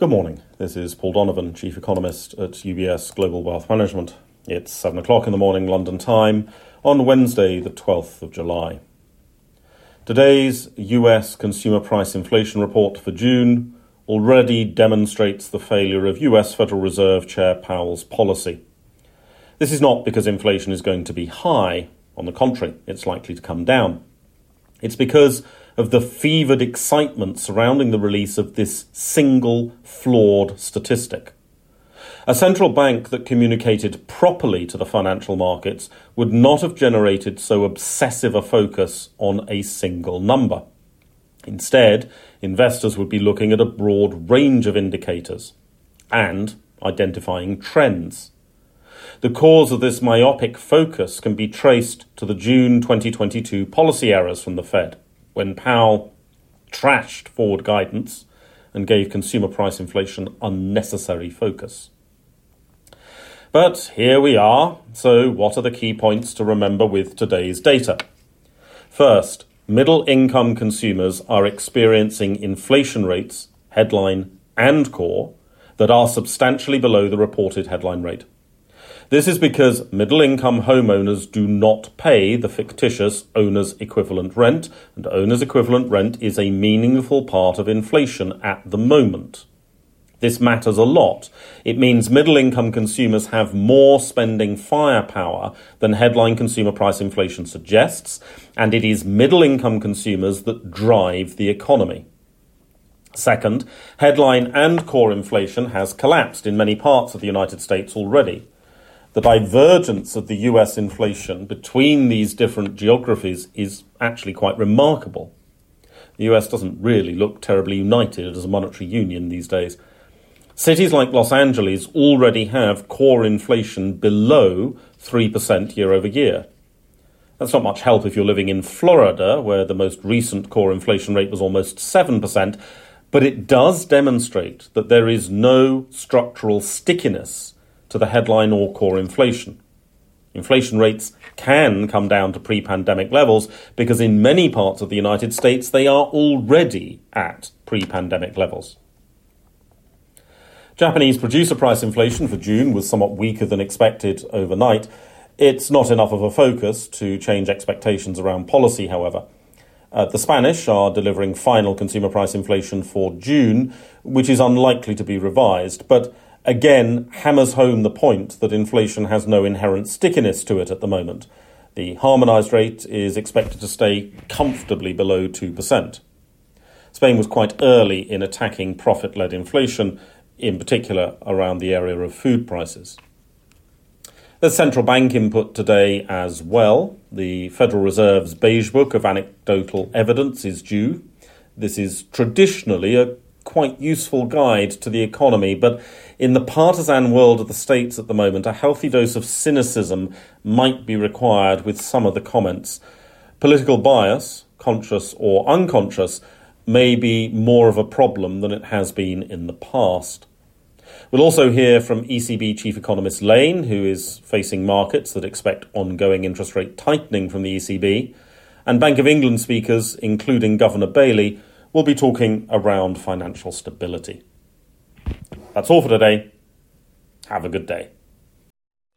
Good morning. This is Paul Donovan, Chief Economist at UBS Global Wealth Management. It's 7 o'clock in the morning, London time, on Wednesday, the 12th of July. Today's US consumer price inflation report for June already demonstrates the failure of US Federal Reserve Chair Powell's policy. This is not because inflation is going to be high, on the contrary, it's likely to come down. It's because of the fevered excitement surrounding the release of this single flawed statistic. A central bank that communicated properly to the financial markets would not have generated so obsessive a focus on a single number. Instead, investors would be looking at a broad range of indicators and identifying trends. The cause of this myopic focus can be traced to the June 2022 policy errors from the Fed when Powell trashed forward guidance and gave consumer price inflation unnecessary focus. But here we are. So, what are the key points to remember with today's data? First, middle income consumers are experiencing inflation rates, headline and core, that are substantially below the reported headline rate. This is because middle income homeowners do not pay the fictitious owner's equivalent rent, and owner's equivalent rent is a meaningful part of inflation at the moment. This matters a lot. It means middle income consumers have more spending firepower than headline consumer price inflation suggests, and it is middle income consumers that drive the economy. Second, headline and core inflation has collapsed in many parts of the United States already the divergence of the US inflation between these different geographies is actually quite remarkable. The US doesn't really look terribly united as a monetary union these days. Cities like Los Angeles already have core inflation below 3% year over year. That's not much help if you're living in Florida, where the most recent core inflation rate was almost 7%, but it does demonstrate that there is no structural stickiness to the headline or core inflation. Inflation rates can come down to pre pandemic levels because in many parts of the United States they are already at pre pandemic levels. Japanese producer price inflation for June was somewhat weaker than expected overnight. It's not enough of a focus to change expectations around policy, however. Uh, the Spanish are delivering final consumer price inflation for June, which is unlikely to be revised, but again hammers home the point that inflation has no inherent stickiness to it at the moment. The harmonised rate is expected to stay comfortably below 2%. Spain was quite early in attacking profit led inflation, in particular around the area of food prices. There's central bank input today as well. The Federal Reserve's beige book of anecdotal evidence is due. This is traditionally a quite useful guide to the economy, but in the partisan world of the states at the moment, a healthy dose of cynicism might be required with some of the comments. Political bias, conscious or unconscious, may be more of a problem than it has been in the past. We'll also hear from ECB Chief Economist Lane, who is facing markets that expect ongoing interest rate tightening from the ECB, and Bank of England speakers, including Governor Bailey, we'll be talking around financial stability. That's all for today. Have a good day.